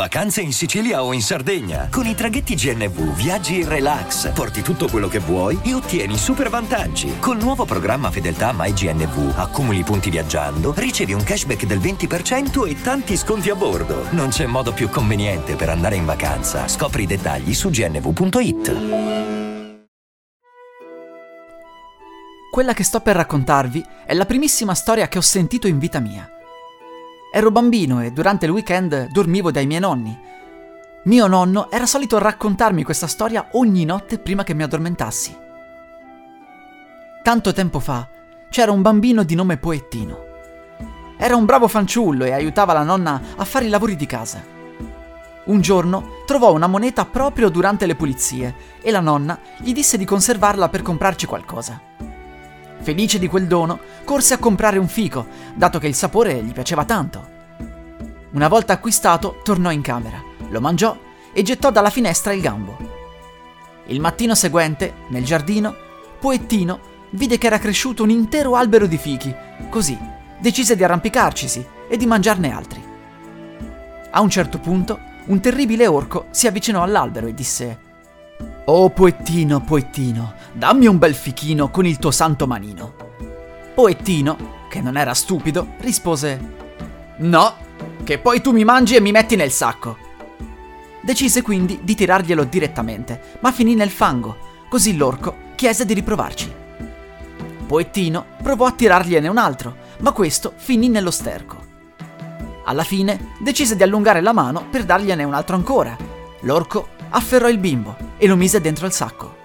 Vacanze in Sicilia o in Sardegna. Con i traghetti GNV viaggi in relax, porti tutto quello che vuoi e ottieni super vantaggi. Col nuovo programma Fedeltà MyGNV accumuli punti viaggiando, ricevi un cashback del 20% e tanti sconti a bordo. Non c'è modo più conveniente per andare in vacanza. Scopri i dettagli su gnv.it. Quella che sto per raccontarvi è la primissima storia che ho sentito in vita mia. Ero bambino e durante il weekend dormivo dai miei nonni. Mio nonno era solito raccontarmi questa storia ogni notte prima che mi addormentassi. Tanto tempo fa c'era un bambino di nome Poettino. Era un bravo fanciullo e aiutava la nonna a fare i lavori di casa. Un giorno trovò una moneta proprio durante le pulizie e la nonna gli disse di conservarla per comprarci qualcosa. Felice di quel dono, corse a comprare un fico, dato che il sapore gli piaceva tanto. Una volta acquistato, tornò in camera, lo mangiò e gettò dalla finestra il gambo. Il mattino seguente, nel giardino, Poettino vide che era cresciuto un intero albero di fichi. Così decise di arrampicarcisi e di mangiarne altri. A un certo punto, un terribile orco si avvicinò all'albero e disse Oh poettino, poettino, dammi un bel fichino con il tuo santo manino. Poettino, che non era stupido, rispose No, che poi tu mi mangi e mi metti nel sacco. Decise quindi di tirarglielo direttamente, ma finì nel fango, così l'orco chiese di riprovarci. Poettino provò a tirargliene un altro, ma questo finì nello sterco. Alla fine decise di allungare la mano per dargliene un altro ancora. L'orco afferrò il bimbo e lo mise dentro il sacco.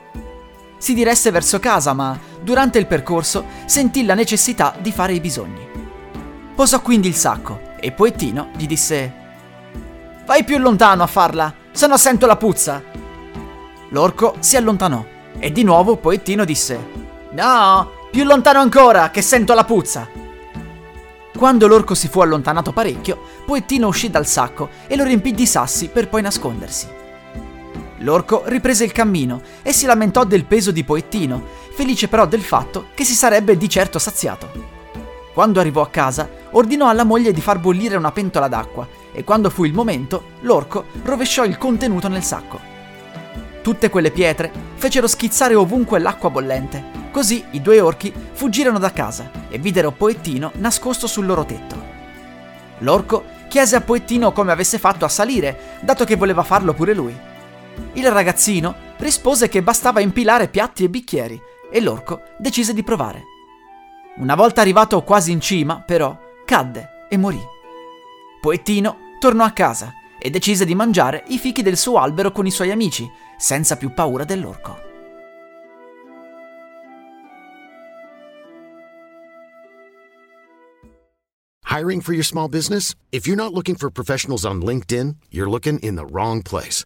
Si diresse verso casa, ma durante il percorso sentì la necessità di fare i bisogni. Posò quindi il sacco e Poettino gli disse Vai più lontano a farla, se no sento la puzza. L'orco si allontanò e di nuovo Poettino disse No, più lontano ancora, che sento la puzza. Quando l'orco si fu allontanato parecchio, Poettino uscì dal sacco e lo riempì di sassi per poi nascondersi. L'orco riprese il cammino e si lamentò del peso di Poettino, felice però del fatto che si sarebbe di certo saziato. Quando arrivò a casa, ordinò alla moglie di far bollire una pentola d'acqua e quando fu il momento, l'orco rovesciò il contenuto nel sacco. Tutte quelle pietre fecero schizzare ovunque l'acqua bollente. Così i due orchi fuggirono da casa e videro Poettino nascosto sul loro tetto. L'orco chiese a Poettino come avesse fatto a salire, dato che voleva farlo pure lui. Il ragazzino rispose che bastava impilare piatti e bicchieri e l'orco decise di provare. Una volta arrivato quasi in cima, però, cadde e morì. Poettino tornò a casa e decise di mangiare i fichi del suo albero con i suoi amici, senza più paura dell'orco. Hiring for your small business? If you're not looking for professionals on LinkedIn, you're looking in the wrong place.